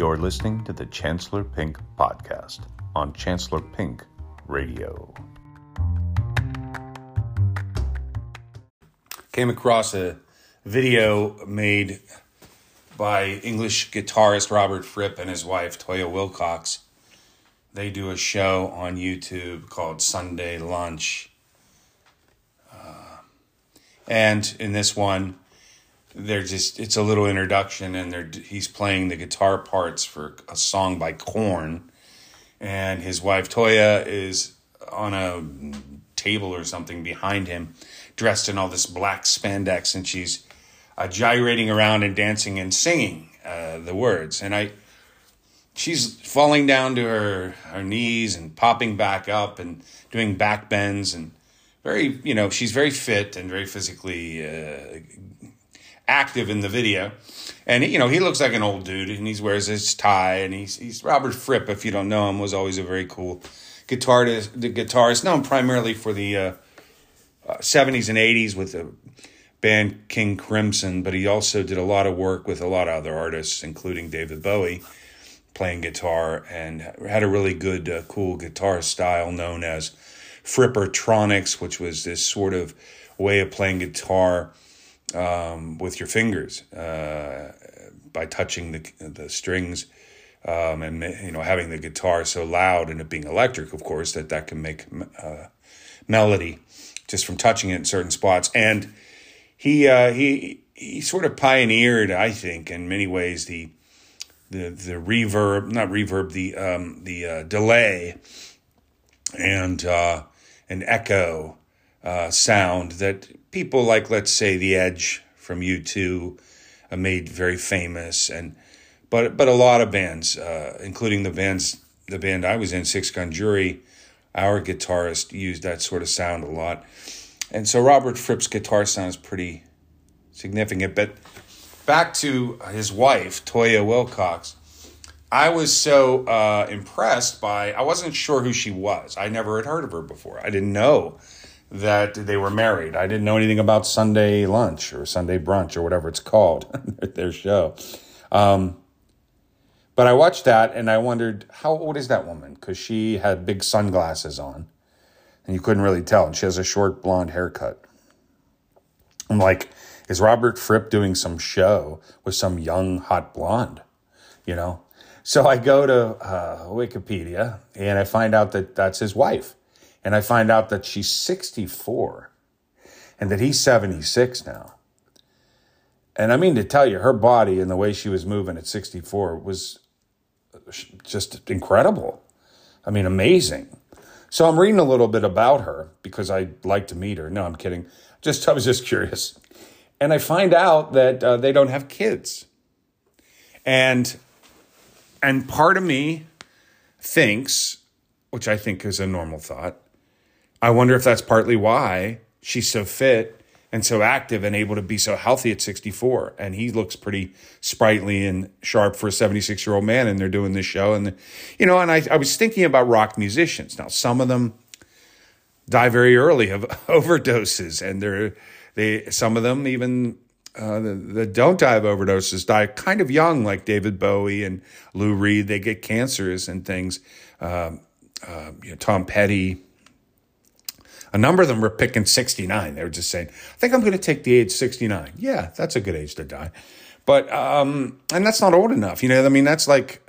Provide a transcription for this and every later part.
You're listening to the Chancellor Pink podcast on Chancellor Pink Radio. Came across a video made by English guitarist Robert Fripp and his wife Toyah Willcox. They do a show on YouTube called Sunday Lunch. Uh, and in this one, they're just it's a little introduction and they're he's playing the guitar parts for a song by Korn. And his wife Toyah is on a table or something behind him dressed in all this black spandex and she's uh, gyrating around and dancing and singing uh, the words. And I she's falling down to her her knees and popping back up and doing back bends and very you know she's very fit and very physically uh, active in the video. And you know, he looks like an old dude and he wears his tie and he's he's Robert Fripp, if you don't know him, was always a very cool guitarist the guitarist, known primarily for the uh, uh, 70s and 80s with the band King Crimson, but he also did a lot of work with a lot of other artists, including David Bowie, playing guitar and had a really good, uh, cool guitar style known as Frippertronics, which was this sort of way of playing guitar um, with your fingers uh, by touching the the strings um, and you know having the guitar so loud and it being electric, of course, that that can make uh, melody just from touching it in certain spots. And he uh, he he sort of pioneered, I think, in many ways the the the reverb, not reverb, the um, the uh, delay and uh, an echo uh, sound that people like, let's say, The Edge from U2 uh, made very famous, and but but a lot of bands, uh, including the bands the band I was in, Six Gun Jury, our guitarist used that sort of sound a lot, and so Robert Fripp's guitar sound is pretty significant. But back to his wife, Toyah Willcox. I was so uh, impressed by. I wasn't sure who she was. I never had heard of her before. I didn't know that they were married. I didn't know anything about Sunday lunch or Sunday brunch or whatever it's called, their show. Um, but I watched that and I wondered, how old is that woman? Because she had big sunglasses on and you couldn't really tell. And she has a short blonde haircut. I'm like, is Robert Fripp doing some show with some young, hot blonde? You know? So I go to uh, Wikipedia and I find out that that's his wife and I find out that she's 64 and that he's 76 now. And I mean to tell you, her body and the way she was moving at 64 was just incredible. I mean, amazing. So I'm reading a little bit about her because I'd like to meet her. No, I'm kidding. Just I was just curious, and I find out that uh, they don't have kids, and and part of me thinks, which I think is a normal thought, I wonder if that's partly why she's so fit and so active and able to be so healthy at 64. And he looks pretty sprightly and sharp for a 76 year old man. And they're doing this show. And, you know, and I, I was thinking about rock musicians. Now, some of them die very early of overdoses. And they're, they, some of them even uh, that don't die of overdoses die kind of young, like David Bowie and Lou Reed. They get cancers and things. Um, uh, you know, Tom Petty, a number of them were picking 69. They were just saying, I think I'm going to take the age 69. Yeah, that's a good age to die. But, um, and that's not old enough. You know, I mean, that's like,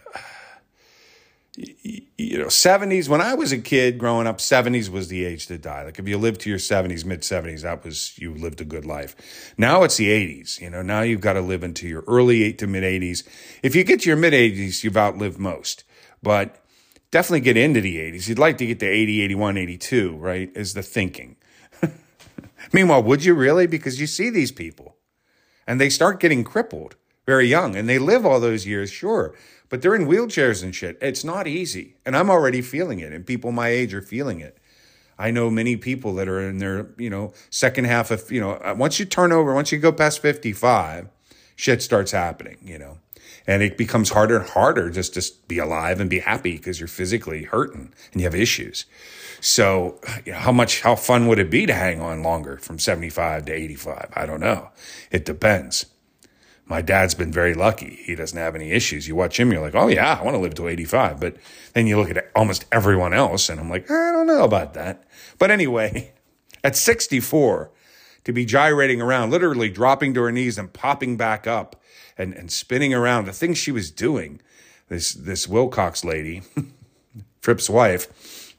you know, 70s. When I was a kid growing up, 70s was the age to die. Like if you lived to your 70s, mid 70s, that was, you lived a good life. Now it's the 80s. You know, now you've got to live into your early 8 to mid 80s. If you get to your mid 80s, you've outlived most. But definitely get into the 80s. You'd like to get to 80, 81, 82, right? Is the thinking. Meanwhile, would you really? Because you see these people and they start getting crippled very young and they live all those years, sure, but they're in wheelchairs and shit. It's not easy. And I'm already feeling it, and people my age are feeling it. I know many people that are in their, you know, second half of, you know, once you turn over, once you go past 55, shit starts happening, you know and it becomes harder and harder just to be alive and be happy because you're physically hurting and you have issues. So, you know, how much, how fun would it be to hang on longer from 75 to 85? I don't know. It depends. my dad's been very lucky. He doesn't have any issues. You watch him, you're like, oh, yeah, I want to live to 85. But then you look at almost everyone else, and I'm like, I don't know about that. But anyway, at 64, to be gyrating around, literally dropping to her knees and popping back up and, and spinning around, the things she was doing, this, this Willcox lady, Fripp's wife,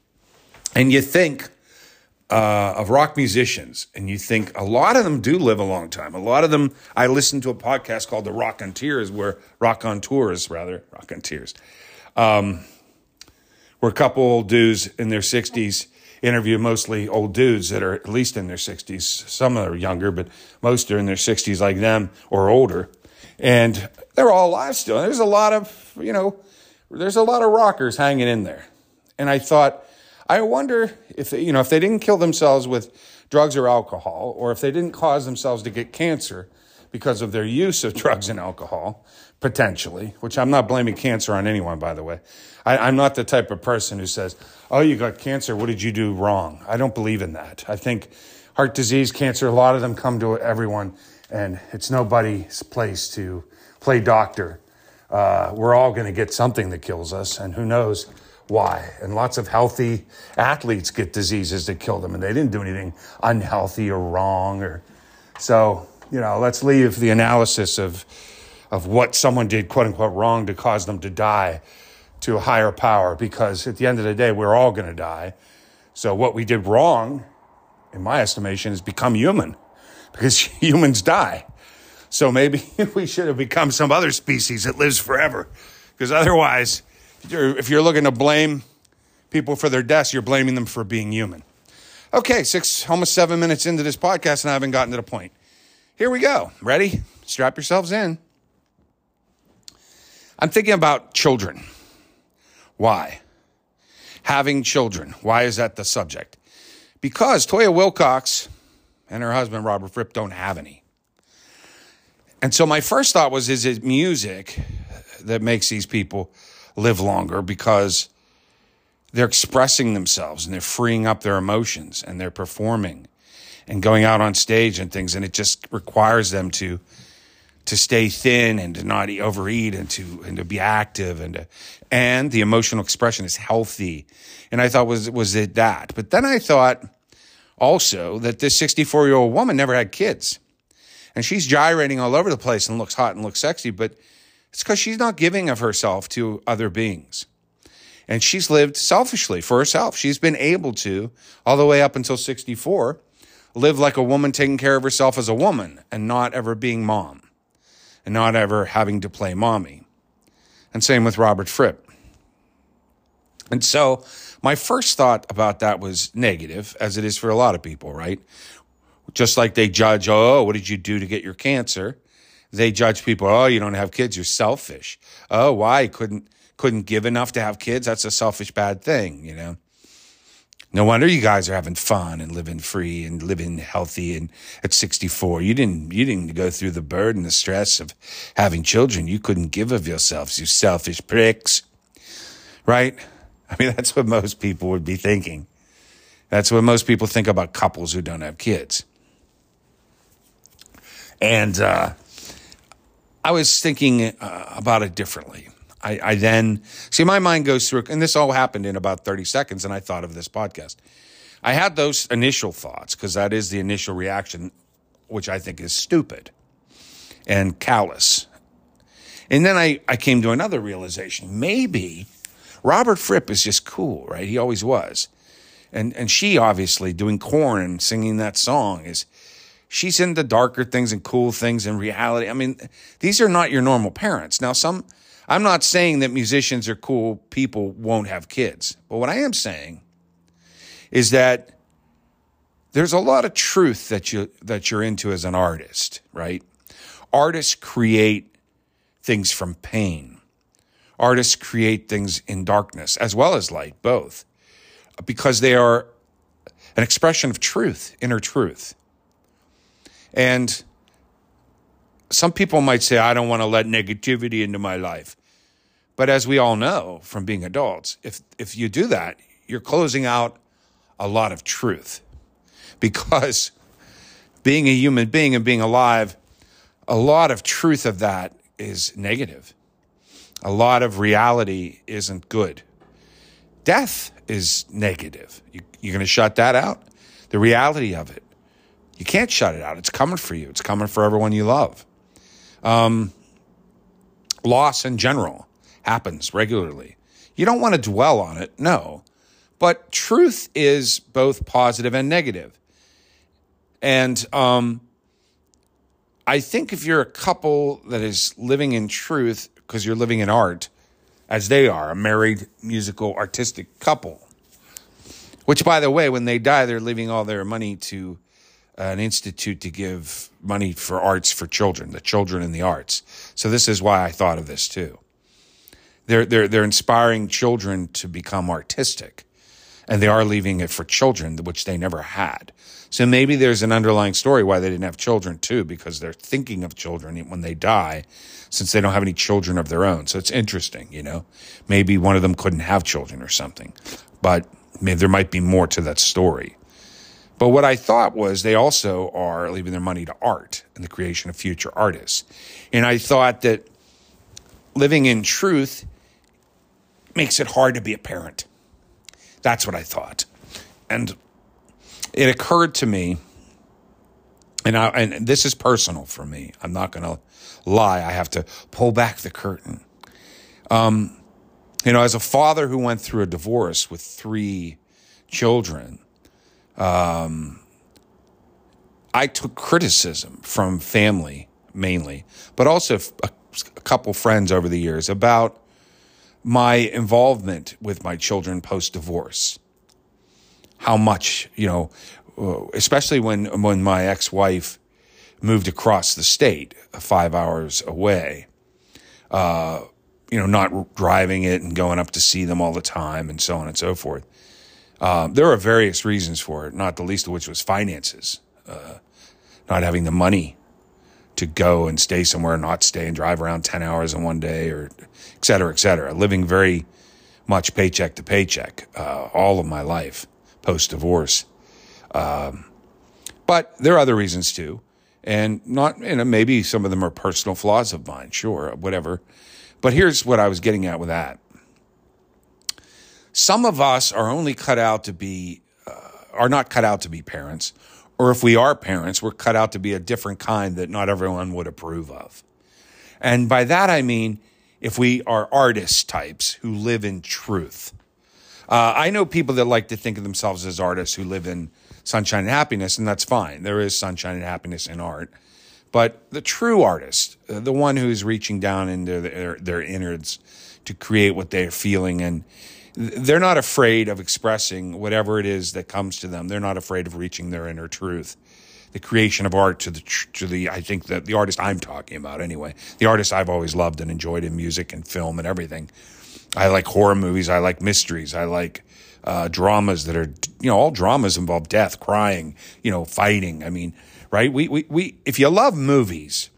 and you think, uh, of rock musicians, and you think a lot of them do live a long time. A lot of them, I listened to a podcast called The Rock on Tears, where Rock on Tours, rather, Rock on Tears, um, where a couple old dudes in their 60s interview mostly old dudes that are at least in their 60s. Some are younger, but most are in their 60s like them or older. And they're all alive still. And There's a lot of, you know, there's a lot of rockers hanging in there. And I thought, I wonder if they, you know if they didn't kill themselves with drugs or alcohol, or if they didn't cause themselves to get cancer because of their use of drugs and alcohol, potentially. Which I'm not blaming cancer on anyone, by the way. I, am not the type of person who says, "Oh, you got cancer. What did you do wrong?" I don't believe in that. I think heart disease, cancer, a lot of them come to everyone, and it's nobody's place to play doctor. Uh, we're all going to get something that kills us, and who knows why. And lots of healthy athletes get diseases that kill them, and they didn't do anything unhealthy or wrong. Or so, you know, let's leave the analysis of of what someone did, quote unquote, wrong to cause them to die to a higher power, because at the end of the day, we're all going to die. So what we did wrong, in my estimation, is become human, because humans die. So maybe we should have become some other species that lives forever, because otherwise if you're looking to blame people for their deaths, you're blaming them for being human. Okay, six, almost seven minutes into this podcast, and I haven't gotten to the point. Here we go. Ready? Strap yourselves in. I'm thinking about children. Why? Having children. Why is that the subject? Because Toyah Willcox and her husband, Robert Fripp, don't have any. And so my first thought was is it music that makes these people live longer? Because they're expressing themselves and they're freeing up their emotions and they're performing and going out on stage and things and it just requires them to to stay thin and to not overeat and to and to be active and to, and the emotional expression is healthy. And i thought was was it that? But then i thought also that this 64 year old woman never had kids and she's gyrating all over the place and looks hot and looks sexy but it's because she's not giving of herself to other beings. And she's lived selfishly for herself. She's been able to, all the way up until 64, live like a woman taking care of herself as a woman and not ever being mom and not ever having to play mommy. And same with Robert Fripp. And so my first thought about that was negative, as it is for a lot of people, right? Just like they judge, oh, what did you do to get your cancer? they judge people. Oh, you don't have kids. You're selfish. Oh, why couldn't couldn't give enough to have kids? That's a selfish bad thing, you know. No wonder you guys are having fun and living free and living healthy. And at 64, you didn't you didn't go through the burden, the stress of having children. You couldn't give of yourselves, you selfish pricks. Right? I mean, that's what most people would be thinking. That's what most people think about couples who don't have kids. And uh, I was thinking uh, about it differently. I, I, then see my mind goes through, and this all happened in about 30 seconds, and I thought of this podcast. I had those initial thoughts because that is the initial reaction, which I think is stupid and callous. And then I, I came to another realization. Maybe Robert Fripp is just cool, right? He always was. And, and she obviously doing Korn and singing that song is she's into darker things and cool things in reality. I mean, these are not your normal parents. Now, some, I'm not saying that musicians or cool people won't have kids, but what I am saying is that there's a lot of truth that you that you're into as an artist, right? Artists create things from pain. Artists create things in darkness as well as light, both, because they are an expression of truth, inner truth. And some people might say, I don't want to let negativity into my life. But as we all know from being adults, if, if you do that, you're closing out a lot of truth. Because being a human being and being alive, a lot of truth of that is negative. A lot of reality isn't good. Death is negative. You, you're going to shut that out? The reality of it. You can't shut it out. It's coming for you, it's coming for everyone you love. Um, loss in general happens regularly. You don't want to dwell on it, no. But truth is both positive and negative. And um, I think if you're a couple that is living in truth because you're living in art, as they are, a married musical artistic couple, which, by the way, when they die, they're leaving all their money to uh, an institute to give money for arts for children, the children in the arts. So this is why I thought of this too. They're, they're, they're inspiring children to become artistic and they are leaving it for children, which they never had. So maybe there's an underlying story why they didn't have children too, because they're thinking of children when they die, since they don't have any children of their own. So it's interesting, you know. Maybe one of them couldn't have children or something, but maybe there might be more to that story. But what I thought was they also are leaving their money to art and the creation of future artists. And I thought that living in truth makes it hard to be a parent. That's what I thought. And it occurred to me, and, I, and this is personal for me. I'm not going to lie. I have to pull back the curtain. Um, you know, as a father who went through a divorce with three children, um, I took criticism from family mainly, but also a, a couple friends over the years about my involvement with my children post divorce. How much, you know, uh, especially when when my ex wife moved across the state, five hours away. Uh, you know, not driving it and going up to see them all the time and so on and so forth. Uh, there are various reasons for it, not the least of which was finances, uh, not having the money to go and stay somewhere, not stay and drive around 10 hours in one day, or et cetera, et cetera. Living very much paycheck to paycheck uh, all of my life post divorce. Um, but there are other reasons too. And not, you know, maybe some of them are personal flaws of mine, sure, whatever. But here's what I was getting at with that. Some of us are only cut out to be, uh, are not cut out to be parents or if we are parents, we're cut out to be a different kind that not everyone would approve of. And by that, I mean, if we are artist types who live in truth. Uh, I know people that like to think of themselves as artists who live in sunshine and happiness, and that's fine. There is sunshine and happiness in art. But the true artist, uh, the one who's reaching down into their, their innards to create what they're feeling and they're not afraid of expressing whatever it is that comes to them. They're not afraid of reaching their inner truth. The creation of art to the to the I think that the artist I'm talking about anyway, the artist I've always loved and enjoyed in music and film and everything. I like horror movies. I like mysteries. I like uh, dramas that are you know all dramas involve death, crying, you know, fighting. I mean, right? We we we if you love movies,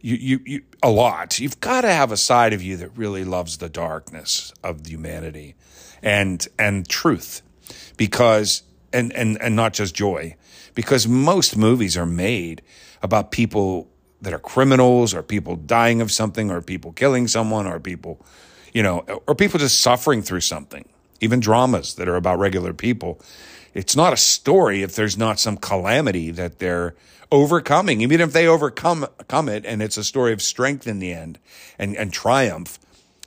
you, you, you a lot. You've got to have a side of you that really loves the darkness of humanity and and truth because and and and not just joy because most movies are made about people that are criminals or people dying of something or people killing someone or people you know or people just suffering through something even dramas that are about regular people it's not a story if there's not some calamity that they're overcoming, even if they overcome come it and it's a story of strength in the end and, and triumph,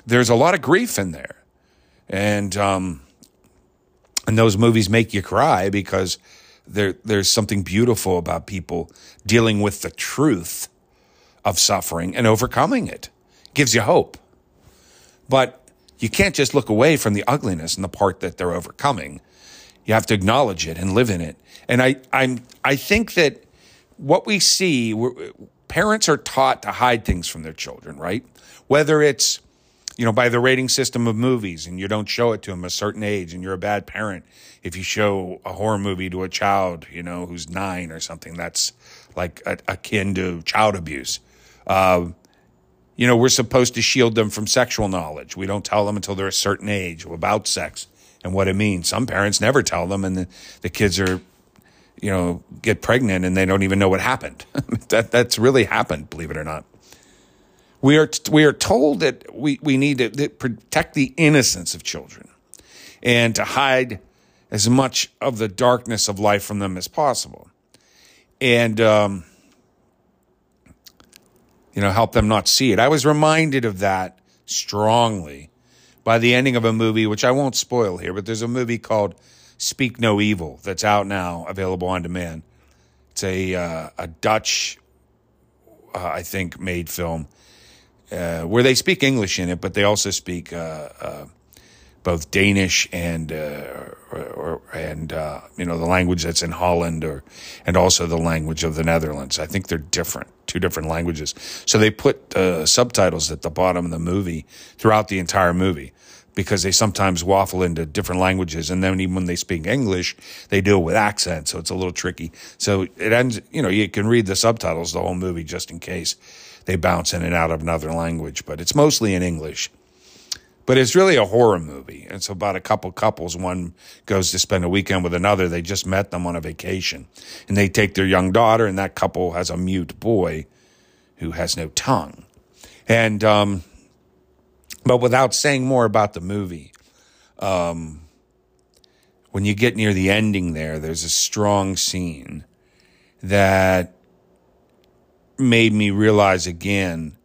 there's a lot of grief in there. And um, and those movies make you cry because there there's something beautiful about people dealing with the truth of suffering and overcoming it. it gives you hope. But you can't just look away from the ugliness and the part that they're overcoming. You have to acknowledge it and live in it. And I I'm I think that what we see, parents are taught to hide things from their children, right? Whether it's, you know, by the rating system of movies and you don't show it to them a certain age and you're a bad parent if you show a horror movie to a child, you know, who's nine or something, that's like akin to child abuse. Uh, you know, we're supposed to shield them from sexual knowledge. We don't tell them until they're a certain age about sex and what it means. Some parents never tell them, and the, the kids are you know, get pregnant and they don't even know what happened. that that's really happened, believe it or not. We are we are told that we we need to protect the innocence of children and to hide as much of the darkness of life from them as possible, and um, you know help them not see it. I was reminded of that strongly by the ending of a movie, which I won't spoil here, but there's a movie called Speak No Evil that's out now, available on demand. It's a uh, a Dutch, uh, I think, made film uh, where they speak English in it, but they also speak uh, uh, both Danish and uh, or, or, and you know the language that's in Holland, or and also the language of the Netherlands. I think they're different, two different languages. So they put subtitles at the bottom of the movie throughout the entire movie because they sometimes waffle into different languages. And then even when they speak English, they do it with accent. So it's a little tricky. So it ends, you know, you can read the subtitles the whole movie just in case they bounce in and out of another language, but it's mostly in English. But it's really a horror movie. It's about a couple couples. One goes to spend a weekend with another. They just met them on a vacation. And they take their young daughter, and that couple has a mute boy who has no tongue. And um, but without saying more about the movie, um, when you get near the ending there, there's a strong scene that made me realize again.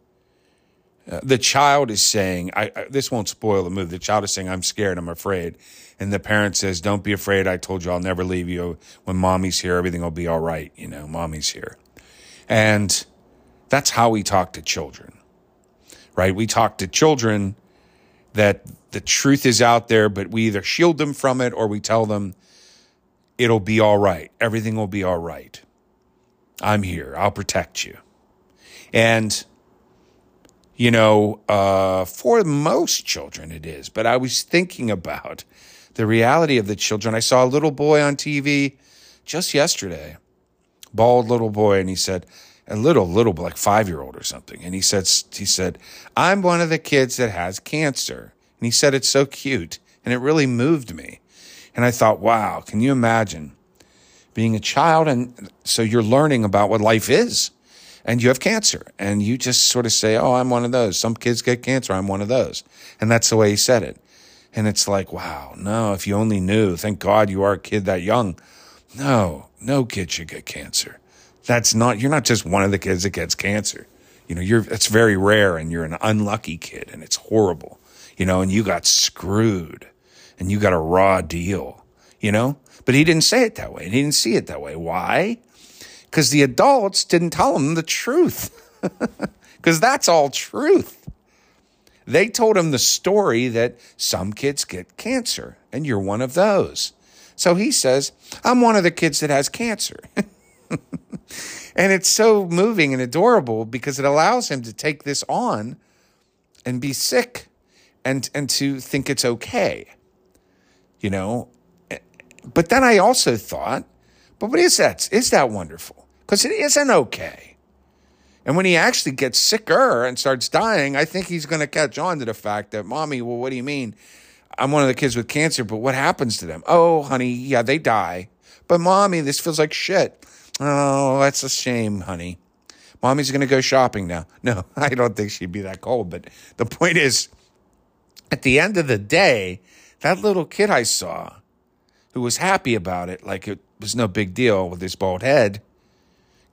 The child is saying, I, I, this won't spoil the movie. The child is saying, I'm scared, I'm afraid. And the parent says, Don't be afraid. I told you I'll never leave you. When mommy's here, everything will be all right. You know, mommy's here. And that's how we talk to children right? We talk to children that the truth is out there, but we either shield them from it or we tell them it'll be all right. Everything will be all right. I'm here. I'll protect you. And, you know, uh, for most children it is, but I was thinking about the reality of the children. I saw a little boy on TV just yesterday, bald little boy, and he said, a little, little, like five year old or something. And he said, he said, I'm one of the kids that has cancer. And he said, it's so cute. And it really moved me. And I thought, wow, can you imagine being a child? And so you're learning about what life is and you have cancer and you just sort of say, Oh, I'm one of those. Some kids get cancer. I'm one of those. And that's the way he said it. And it's like, wow, no, if you only knew, thank God you are a kid that young. No, no kid should get cancer that's not you're not just one of the kids that gets cancer. You know, you're it's very rare and you're an unlucky kid and it's horrible. You know, and you got screwed and you got a raw deal, you know? But he didn't say it that way. and He didn't see it that way. Why? Because the adults didn't tell him the truth. Because that's all truth. They told him the story that some kids get cancer and you're one of those. So he says, I'm one of the kids that has cancer. and it's so moving and adorable because it allows him to take this on and be sick and and to think it's okay. You know, eh, but then I also thought, but what is that? Is that wonderful? Because it isn't okay. And when he actually gets sicker and starts dying, I think he's going to catch on to the fact that, mommy, well, what do you mean? I'm one of the kids with cancer, but what happens to them? Oh, honey, yeah, they die. But mommy, this feels like shit. Oh, that's a shame, honey. Mommy's going to go shopping now. No, I don't think she'd be that cold. But the point is, at the end of the day, that little kid I saw who was happy about it, like it was no big deal with his bald head,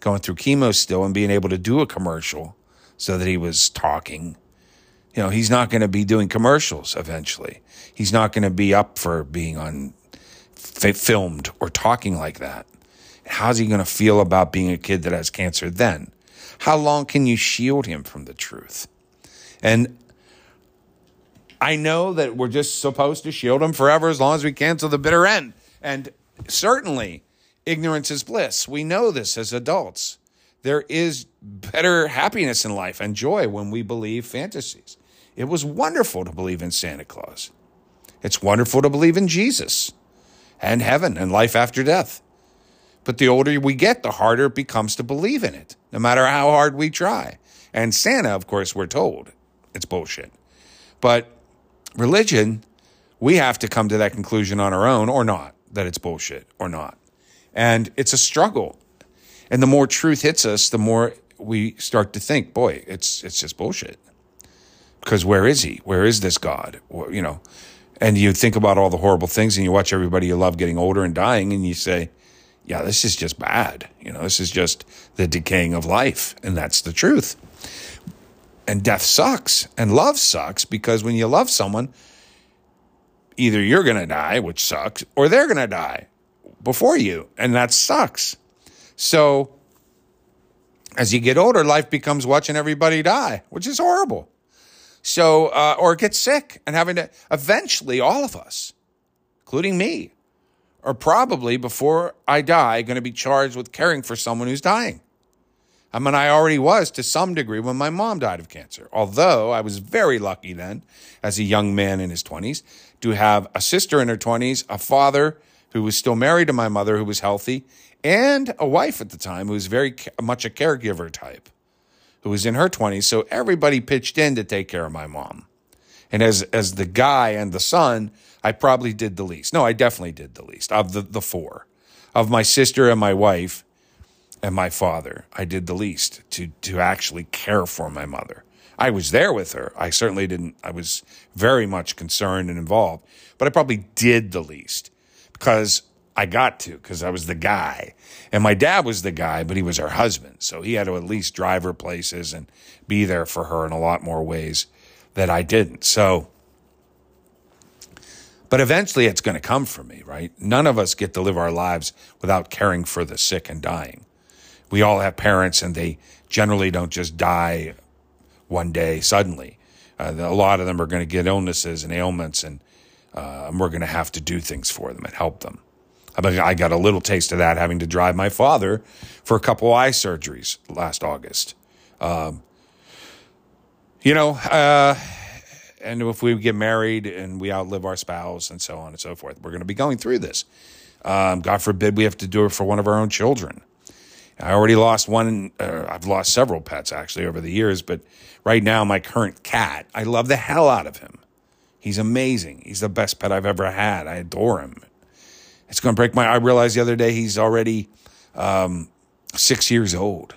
going through chemo still and being able to do a commercial so that he was talking. You know, he's not going to be doing commercials eventually. He's not going to be up for being on filmed or talking like that. How's he going to feel about being a kid that has cancer then? How long can you shield him from the truth? And I know that we're just supposed to shield him forever as long as we can to the bitter end. And certainly, ignorance is bliss. We know this as adults. There is better happiness in life and joy when we believe fantasies. It was wonderful to believe in Santa Claus. It's wonderful to believe in Jesus and heaven and life after death. But the older we get, the harder it becomes to believe in it, no matter how hard we try. And Santa, of course, we're told it's bullshit. But religion, we have to come to that conclusion on our own or not, that it's bullshit or not. And it's a struggle. And the more truth hits us, the more we start to think, boy, it's it's just bullshit. Because where is he? Where is this God? You know, and you think about all the horrible things and you watch everybody you love getting older and dying and you say, yeah, this is just bad. You know, this is just the decaying of life. And that's the truth. And death sucks and love sucks because when you love someone, either you're going to die, which sucks, or they're going to die before you. And that sucks. So as you get older, life becomes watching everybody die, which is horrible. So, uh, or get sick and having to, eventually, all of us, including me, are probably, before I die, going to be charged with caring for someone who's dying. I mean, I already was to some degree when my mom died of cancer. Although I was very lucky then, as a young man in his 20s, to have a sister in her 20s, a father who was still married to my mother who was healthy, and a wife at the time who was very much a caregiver type, who was in her 20s. So everybody pitched in to take care of my mom. And as, as the guy and the son, I probably did the least. No, I definitely did the least of the, the four. Of my sister and my wife and my father, I did the least to, to actually care for my mother. I was there with her. I certainly didn't, I was very much concerned and involved, but I probably did the least because I got to, because I was the guy. And my dad was the guy, but he was her husband. So he had to at least drive her places and be there for her in a lot more ways that I didn't. So, but eventually it's going to come for me, right? None of us get to live our lives without caring for the sick and dying. We all have parents and they generally don't just die one day suddenly. Uh, a lot of them are going to get illnesses and ailments and, uh, and we're going to have to do things for them and help them. I got a little taste of that having to drive my father for a couple eye surgeries last August. Um, you know, uh, and if we get married and we outlive our spouse and so on and so forth, we're going to be going through this. Um, God forbid we have to do it for one of our own children. I already lost one. Uh, I've lost several pets actually over the years, but right now my current cat, I love the hell out of him. He's amazing. He's the best pet I've ever had. I adore him. It's going to break my. I realized the other day he's already um, six years old,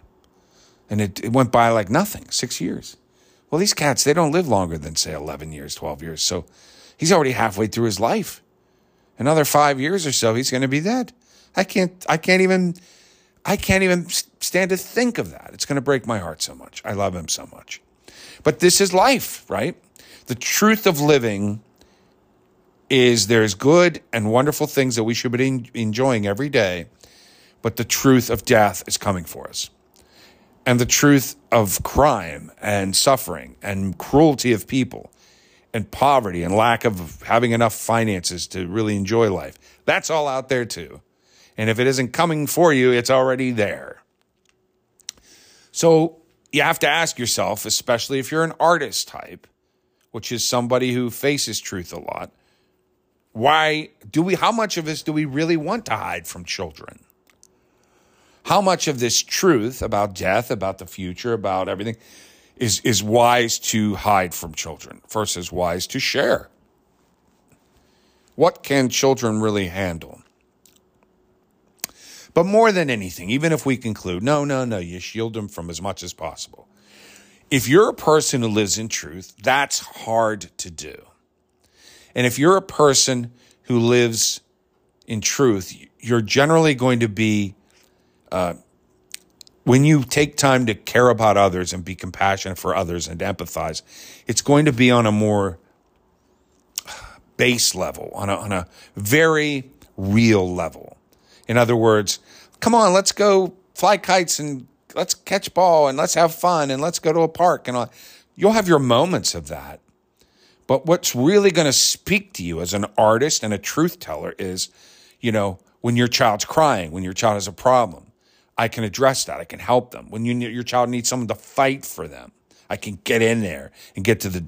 and it, it went by like nothing. Six years. Well, these cats, they don't live longer than, say, 11 years, 12 years. So he's already halfway through his life. Another five years or so, he's going to be dead. I can't, I can't even, I can't even stand to think of that. It's going to break my heart so much. I love him so much. But this is life, right? The truth of living is there's good and wonderful things that we should be enjoying every day, but the truth of death is coming for us and the truth of crime and suffering and cruelty of people and poverty and lack of having enough finances to really enjoy life. That's all out there too. And if it isn't coming for you, it's already there. So you have to ask yourself, especially if you're an artist type, which is somebody who faces truth a lot, why do we, how much of this do we really want to hide from children? how much of this truth about death, about the future, about everything is, is wise to hide from children versus wise to share? What can children really handle? But more than anything, even if we conclude, no, no, no, you shield them from as much as possible. If you're a person who lives in truth, that's hard to do. And if you're a person who lives in truth, you're generally going to be uh, when you take time to care about others and be compassionate for others and empathize, it's going to be on a more base level, on a, on a very real level. In other words, come on, let's go fly kites and let's catch ball and let's have fun and let's go to a park and all. you'll have your moments of that. But what's really going to speak to you as an artist and a truth teller is, you know, when your child's crying, when your child has a problem, I can address that. I can help them. When you, your child needs someone to fight for them, I can get in there and get to the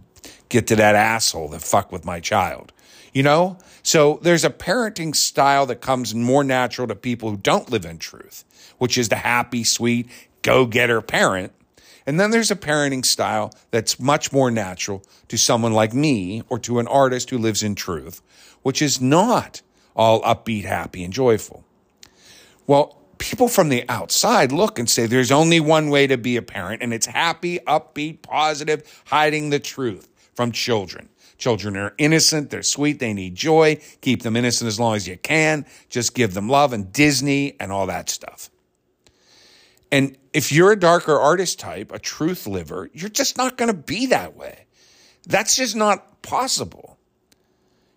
get to that asshole that fuck with my child. You know? So there's a parenting style that comes more natural to people who don't live in truth, which is the happy, sweet, go-getter parent. And then there's a parenting style that's much more natural to someone like me or to an artist who lives in truth, which is not all upbeat, happy, and joyful. Well, people from the outside look and say there's only one way to be a parent, and it's happy, upbeat, positive, hiding the truth from children. Children are innocent, they're sweet, they need joy. Keep them innocent as long as you can. Just give them love and Disney and all that stuff. And if you're a darker artist type, a truth liver, you're just not going to be that way. That's just not possible.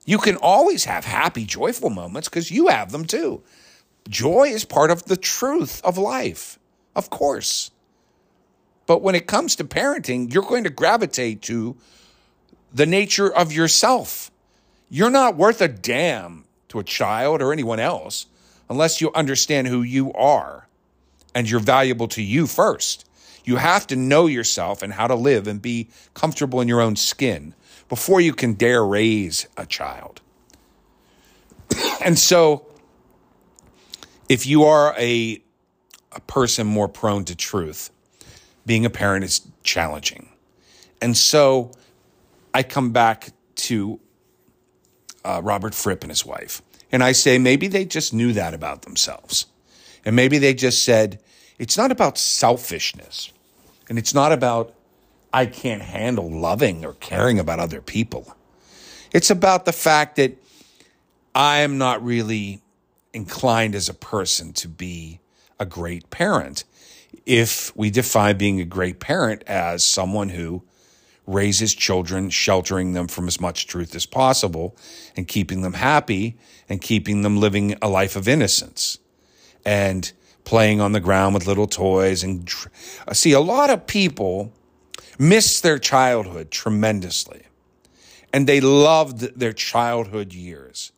You can always have happy, joyful moments because you have them too. Joy is part of the truth of life, of course. But when it comes to parenting, you're going to gravitate to the nature of yourself. You're not worth a damn to a child or anyone else unless you understand who you are and you're valuable to you first. You have to know yourself and how to live and be comfortable in your own skin before you can dare raise a child. and so, if you are a, a person more prone to truth, being a parent is challenging. And so, I come back to uh, Robert Fripp and his wife, and I say maybe they just knew that about themselves. And maybe they just said, it's not about selfishness, and it's not about I can't handle loving or caring about other people. It's about the fact that I am not really inclined as a person to be a great parent. If we define being a great parent as someone who raises children, sheltering them from as much truth as possible, and keeping them happy and keeping them living a life of innocence and playing on the ground with little toys. And see, a lot of people miss their childhood tremendously, and they loved their childhood years.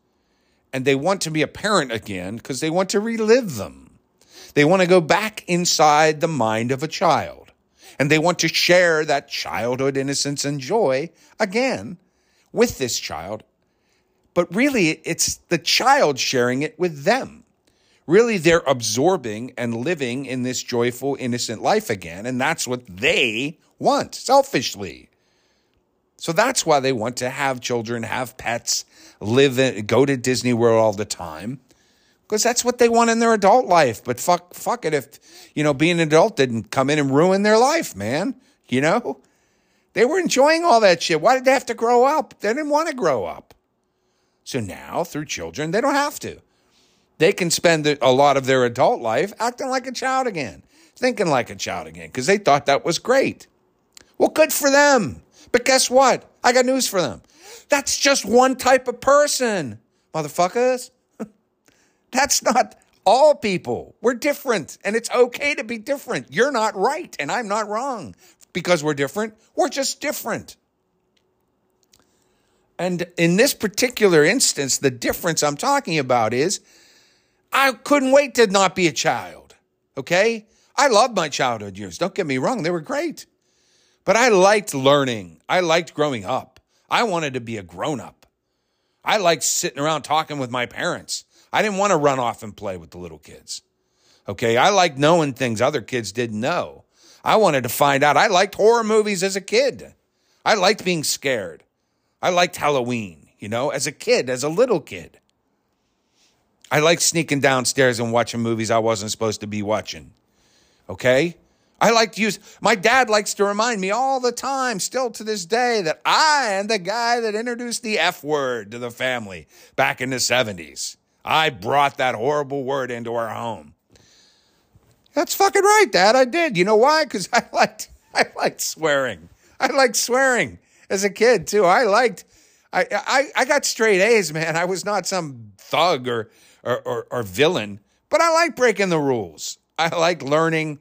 And they want to be a parent again because they want to relive them. They want to go back inside the mind of a child and they want to share that childhood innocence and joy again with this child. But really, it's the child sharing it with them. Really, they're absorbing and living in this joyful, innocent life again. And that's what they want selfishly. So that's why they want to have children, have pets, live, in, go to Disney World all the time because that's what they want in their adult life. But fuck, fuck it if you know being an adult didn't come in and ruin their life, man. You know, they were enjoying all that shit. Why did they have to grow up? They didn't want to grow up. So now, through children, they don't have to. They can spend a lot of their adult life acting like a child again, thinking like a child again, because they thought that was great. Well, good for them. But guess what? I got news for them. That's just one type of person, motherfuckers. That's not all people. We're different, and it's okay to be different. You're not right, and I'm not wrong. Because we're different, we're just different. And in this particular instance, the difference I'm talking about is I couldn't wait to not be a child. Okay? I loved my childhood years. Don't get me wrong, they were great. But I liked learning. I liked growing up. I wanted to be a grown up. I liked sitting around talking with my parents. I didn't want to run off and play with the little kids. Okay. I liked knowing things other kids didn't know. I wanted to find out. I liked horror movies as a kid. I liked being scared. I liked Halloween, you know, as a kid, as a little kid. I liked sneaking downstairs and watching movies I wasn't supposed to be watching. Okay? I like to use, my dad likes to remind me all the time, still to this day, that I am the guy that introduced the F word to the family back in the 70s. I brought that horrible word into our home. That's fucking right, Dad. I did. You know why? Because I liked I liked swearing. I liked swearing as a kid too. I liked I I, I got straight A's, man. I was not some thug or or, or, or villain, but I like breaking the rules. I like learning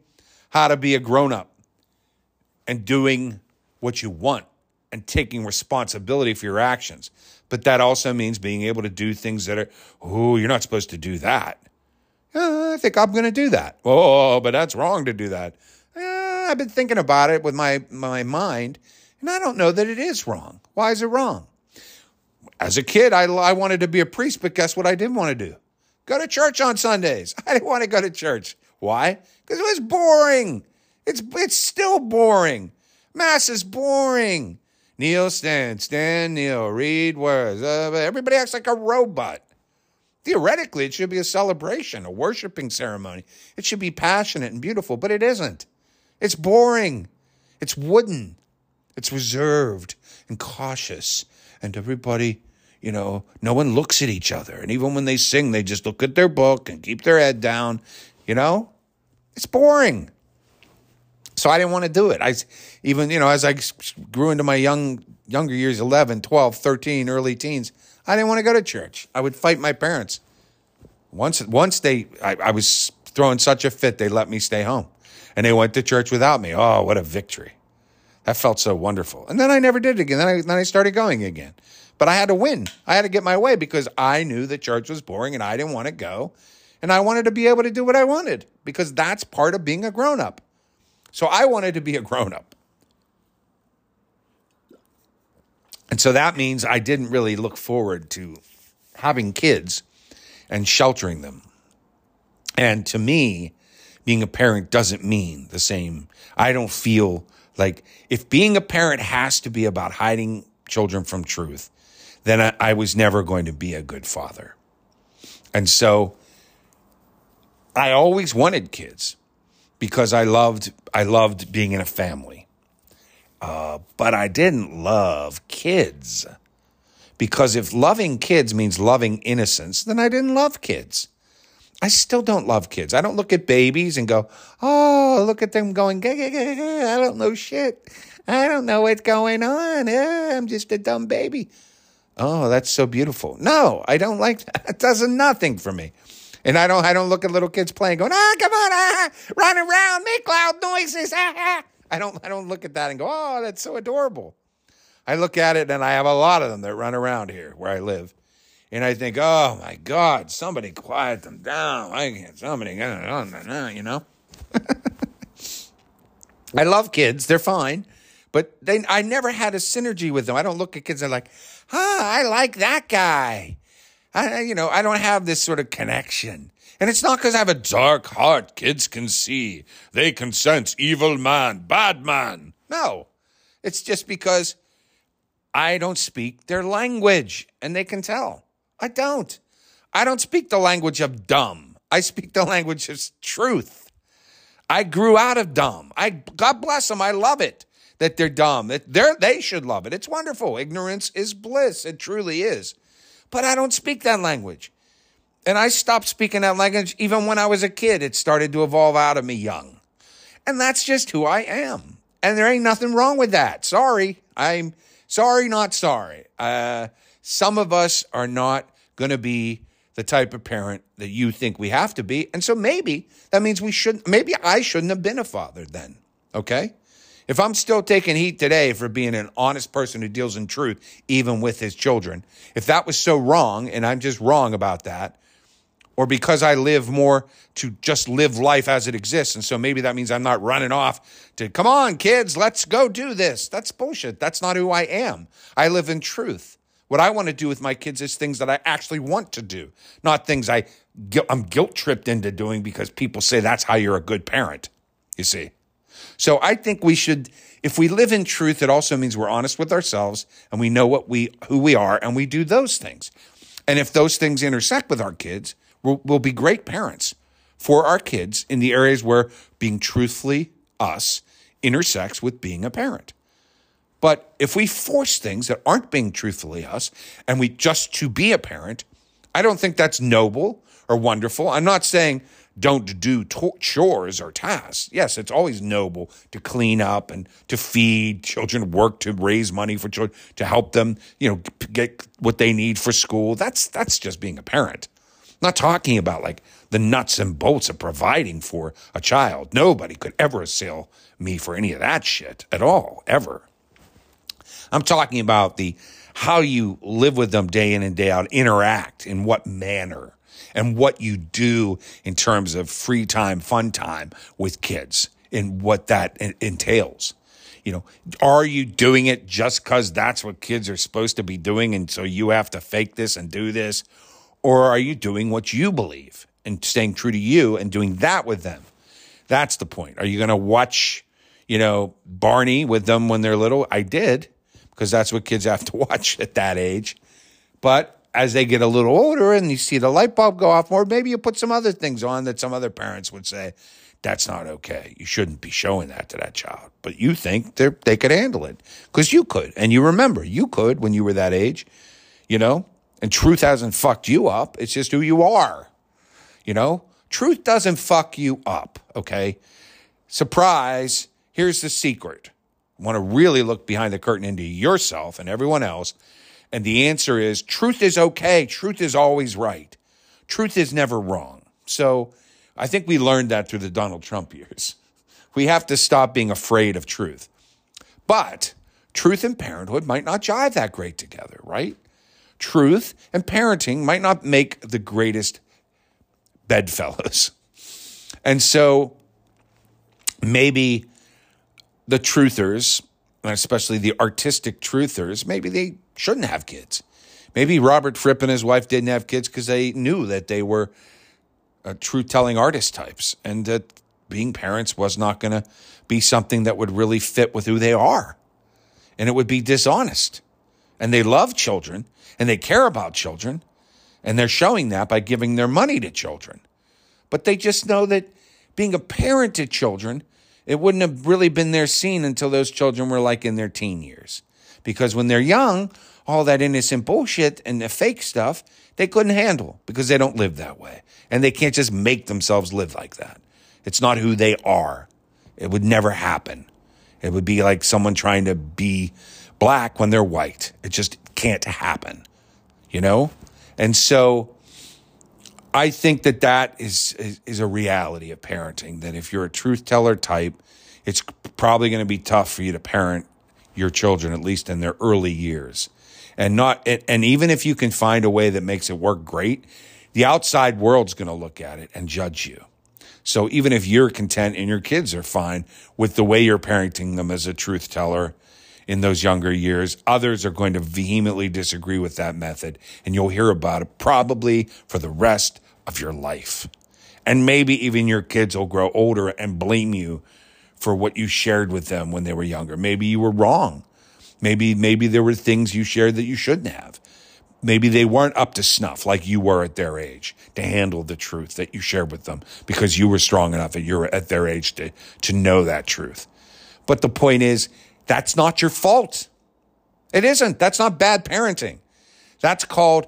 how to be a grown up and doing what you want and taking responsibility for your actions. But that also means being able to do things that are, oh, you're not supposed to do that. Uh, I think I'm going to do that. Oh, but that's wrong to do that. Uh, I've been thinking about it with my, my mind, and I don't know that it is wrong. Why is it wrong? As a kid, I, I wanted to be a priest, but guess what I didn't want to do? Go to church on Sundays. I didn't want to go to church. Why? Because it was boring. It's, it's still boring. Mass is boring. Kneel, stand, stand, kneel, read words. Uh, everybody acts like a robot. Theoretically, it should be a celebration, a worshiping ceremony. It should be passionate and beautiful, but it isn't. It's boring. It's wooden. It's reserved and cautious. And everybody, you know, no one looks at each other. And even when they sing, they just look at their book and keep their head down. You know, it's boring. So I didn't want to do it. I even, you know, as I grew into my young younger years, 11, 12, 13, early teens, I didn't want to go to church. I would fight my parents. Once once they I, I was throwing such a fit, they let me stay home. And they went to church without me. Oh, what a victory. That felt so wonderful. And then I never did it again. Then I, then I started going again. But I had to win. I had to get my way because I knew that church was boring and I didn't want to go. And I wanted to be able to do what I wanted because that's part of being a grown up. So I wanted to be a grown up. And so that means I didn't really look forward to having kids and sheltering them. And to me, being a parent doesn't mean the same. I don't feel like if being a parent has to be about hiding children from truth, then I, I was never going to be a good father. And so I always wanted kids because I loved I loved being in a family. Uh, but I didn't love kids. Because if loving kids means loving innocence, then I didn't love kids. I still don't love kids. I don't look at babies and go, oh, look at them going, I don't know shit. I don't know what's going on. Eh, I'm just a dumb baby. Oh, that's so beautiful. No, I don't like that. It does nothing for me. And I don't I don't look at little kids playing, going, ah, come on, ah, run around, make loud noises. Ah, ah. I don't I don't look at that and go, oh, that's so adorable. I look at it and I have a lot of them that run around here where I live. And I think, oh my God, somebody quiet them down. I can't, somebody, you know? I love kids. They're fine. But they, I never had a synergy with them. I don't look at kids and like, huh, I like that guy. I, you know, I don't have this sort of connection. And it's not because I have a dark heart kids can see. They can sense evil man, bad man. No. It's just because I don't speak their language and they can tell. I don't. I don't speak the language of dumb. I speak the language of truth. I grew out of dumb. I God bless them. I love it that they're dumb. That they're, they should love it. It's wonderful. Ignorance is bliss. It truly is. But I don't speak that language. And I stopped speaking that language even when I was a kid. It started to evolve out of me young. And that's just who I am. And there ain't nothing wrong with that. Sorry. I'm sorry, not sorry. Uh, some of us are not going to be the type of parent that you think we have to be. And so maybe that means we shouldn't, maybe I shouldn't have been a father then. Okay. If I'm still taking heat today for being an honest person who deals in truth, even with his children, if that was so wrong and I'm just wrong about that, or because I live more to just live life as it exists. And so maybe that means I'm not running off to, come on, kids, let's go do this. That's bullshit. That's not who I am. I live in truth. What I want to do with my kids is things that I actually want to do, not things I I'm guilt tripped into doing because people say that's how you're a good parent. You see. So I think we should if we live in truth it also means we're honest with ourselves and we know what we who we are and we do those things. And if those things intersect with our kids, we'll, we'll be great parents for our kids in the areas where being truthfully us intersects with being a parent. But if we force things that aren't being truthfully us and we just to be a parent, I don't think that's noble or wonderful. I'm not saying don't do to- chores or tasks. Yes, it's always noble to clean up and to feed children, work to raise money for children, to help them, you know, get what they need for school. That's that's just being a parent. I'm not talking about like the nuts and bolts of providing for a child. Nobody could ever assail me for any of that shit at all, ever. I'm talking about the how you live with them day in and day out, interact in what manner, and what you do in terms of free time, fun time with kids, and what that entails. You know, are you doing it just because that's what kids are supposed to be doing, and so you have to fake this and do this, or are you doing what you believe and staying true to you and doing that with them? That's the point. Are you going to watch, you know, Barney with them when they're little? I did because that's what kids have to watch at that age. But as they get a little older and you see the light bulb go off more, maybe you put some other things on that some other parents would say, that's not okay. You shouldn't be showing that to that child. But you think they they could handle it because you could. And you remember, you could when you were that age, you know? And truth hasn't fucked you up. It's just who you are, you know? Truth doesn't fuck you up, okay? Surprise, here's the secret. Want to really look behind the curtain into yourself and everyone else. And the answer is truth is okay. Truth is always right. Truth is never wrong. So I think we learned that through the Donald Trump years. We have to stop being afraid of truth. But truth and parenthood might not jive that great together, right? Truth and parenting might not make the greatest bedfellows. And so maybe the truthers, especially the artistic truthers, maybe they shouldn't have kids. Maybe Robert Fripp and his wife didn't have kids because they knew that they were uh, truth telling artist types and that being parents was not going to be something that would really fit with who they are. And it would be dishonest. And they love children and they care about children. And they're showing that by giving their money to children. But they just know that being a parent to children, it wouldn't have really been their scene until those children were like in their teen years. Because when they're young, all that innocent bullshit and the fake stuff, they couldn't handle because they don't live that way. And they can't just make themselves live like that. It's not who they are. It would never happen. It would be like someone trying to be black when they're white. It just can't happen, you know? And so I think that that is, is, is a reality of parenting, that if you're a truth teller type, it's probably going to be tough for you to parent your children, at least in their early years. And not, and even if you can find a way that makes it work great, the outside world's going to look at it and judge you. So even if you're content and your kids are fine with the way you're parenting them as a truth teller in those younger years, others are going to vehemently disagree with that method. And you'll hear about it probably for the rest of your life. And maybe even your kids will grow older and blame you for what you shared with them when they were younger. Maybe you were wrong. Maybe, maybe there were things you shared that you shouldn't have. Maybe they weren't up to snuff like you were at their age to handle the truth that you shared with them because you were strong enough at your at their age to to know that truth. But the point is, that's not your fault. It isn't. That's not bad parenting. That's called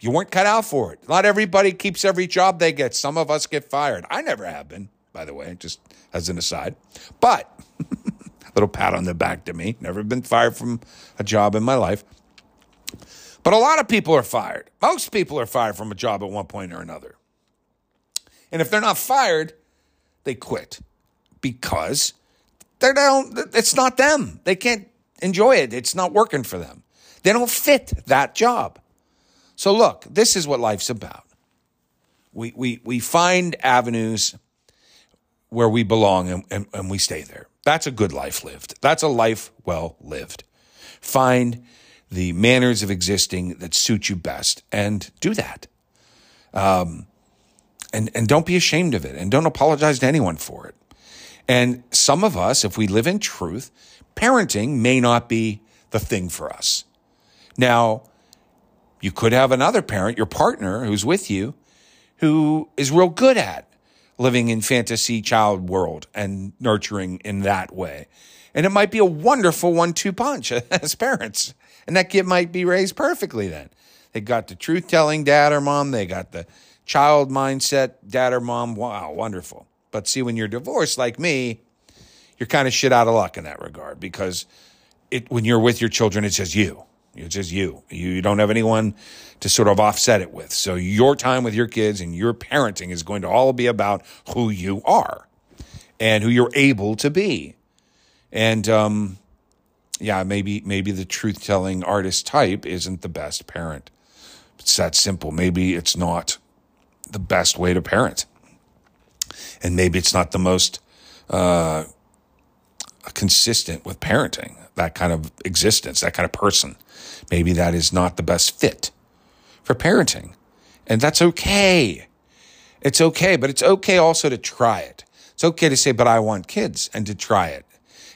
you weren't cut out for it. Not everybody keeps every job they get. Some of us get fired. I never have been, by the way, just as an aside. But a little pat on the back to me. Never been fired from a job in my life. But a lot of people are fired. Most people are fired from a job at one point or another. And if they're not fired, they quit because they don't, it's not them. They can't enjoy it. It's not working for them. They don't fit that job. So look, this is what life's about. We, we, we find avenues where we belong and, and, and we stay there. That's a good life lived. That's a life well lived. Find the manners of existing that suit you best and do that. Um, and, and don't be ashamed of it and don't apologize to anyone for it. And some of us, if we live in truth, parenting may not be the thing for us. Now, you could have another parent, your partner who's with you, who is real good at living in fantasy child world and nurturing in that way. And it might be a wonderful one two punch as parents. And that kid might be raised perfectly then. They got the truth telling dad or mom, they got the child mindset dad or mom. Wow, wonderful. But see, when you're divorced like me, you're kind of shit out of luck in that regard because it when you're with your children, it's just you. It's just you. You don't have anyone to sort of offset it with. So your time with your kids and your parenting is going to all be about who you are and who you're able to be. And um, yeah, maybe maybe the truth telling artist type isn't the best parent. It's that simple. Maybe it's not the best way to parent, and maybe it's not the most uh, consistent with parenting. That kind of existence, that kind of person. Maybe that is not the best fit for parenting, and that's okay. It's okay, but it's okay also to try it. It's okay to say, "But I want kids," and to try it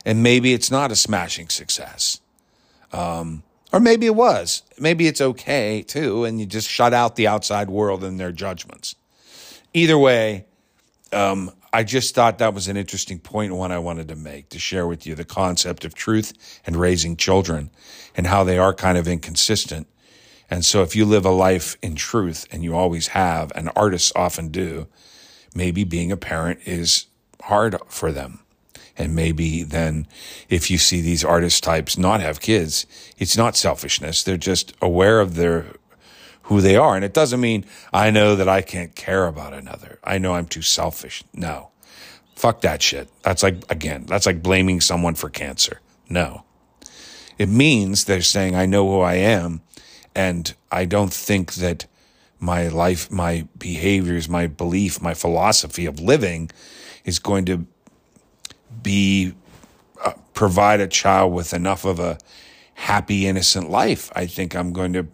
and maybe it's not a smashing success. Um, Or maybe it was. Maybe it's okay too, and you just shut out the outside world and their judgments. Either way, um, I just thought that was an interesting point, one I wanted to make to share with you the concept of truth and raising children and how they are kind of inconsistent. And so if you live a life in truth and you always have, and artists often do, maybe being a parent is hard for them. And maybe then if you see these artist types not have kids, it's not selfishness. They're just aware of their who they are. And it doesn't mean I know that I can't care about another. I know I'm too selfish. No. Fuck that shit. That's like, again, that's like blaming someone for cancer. No. It means they're saying, I know who I am. And I don't think that my life, my behaviors, my belief, my philosophy of living is going to be uh, provide a child with enough of a happy, innocent life. I think I'm going to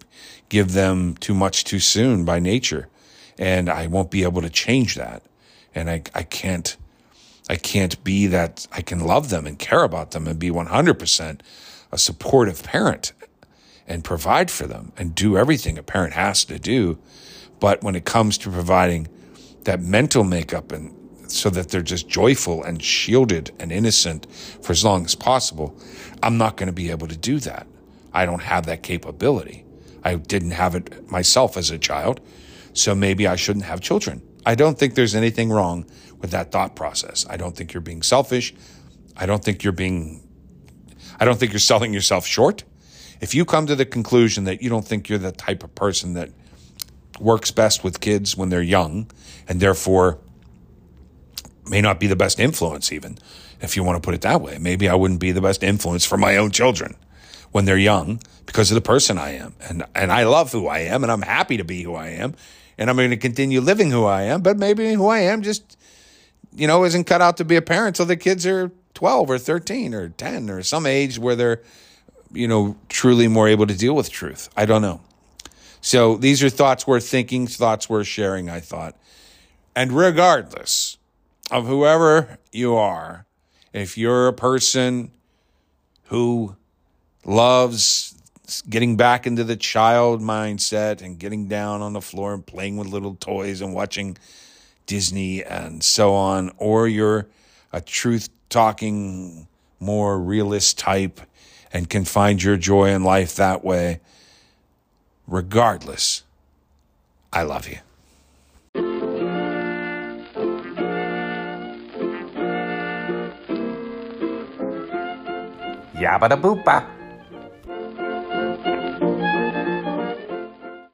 give them too much too soon by nature, and I won't be able to change that. And I, I can't, I can't be that. I can love them and care about them and be 100% a supportive parent and provide for them and do everything a parent has to do. But when it comes to providing that mental makeup and so that they're just joyful and shielded and innocent for as long as possible. I'm not going to be able to do that. I don't have that capability. I didn't have it myself as a child, so maybe I shouldn't have children. I don't think there's anything wrong with that thought process. I don't think you're being selfish. I don't think you're being I don't think you're selling yourself short. If you come to the conclusion that you don't think you're the type of person that works best with kids when they're young and therefore may not be the best influence, even if you want to put it that way. Maybe I wouldn't be the best influence for my own children when they're young because of the person I am. And, and I love who I am and I'm happy to be who I am. And I'm going to continue living who I am, but maybe who I am just, you know, isn't cut out to be a parent till the kids are 12 or 13 or 10 or some age where they're, you know, truly more able to deal with truth. I don't know. So these are thoughts worth thinking, thoughts worth sharing, I thought. And regardless, of whoever you are, if you're a person who loves getting back into the child mindset and getting down on the floor and playing with little toys and watching Disney and so on, or you're a truth talking, more realist type and can find your joy in life that way, regardless, I love you. Yabba da boopa.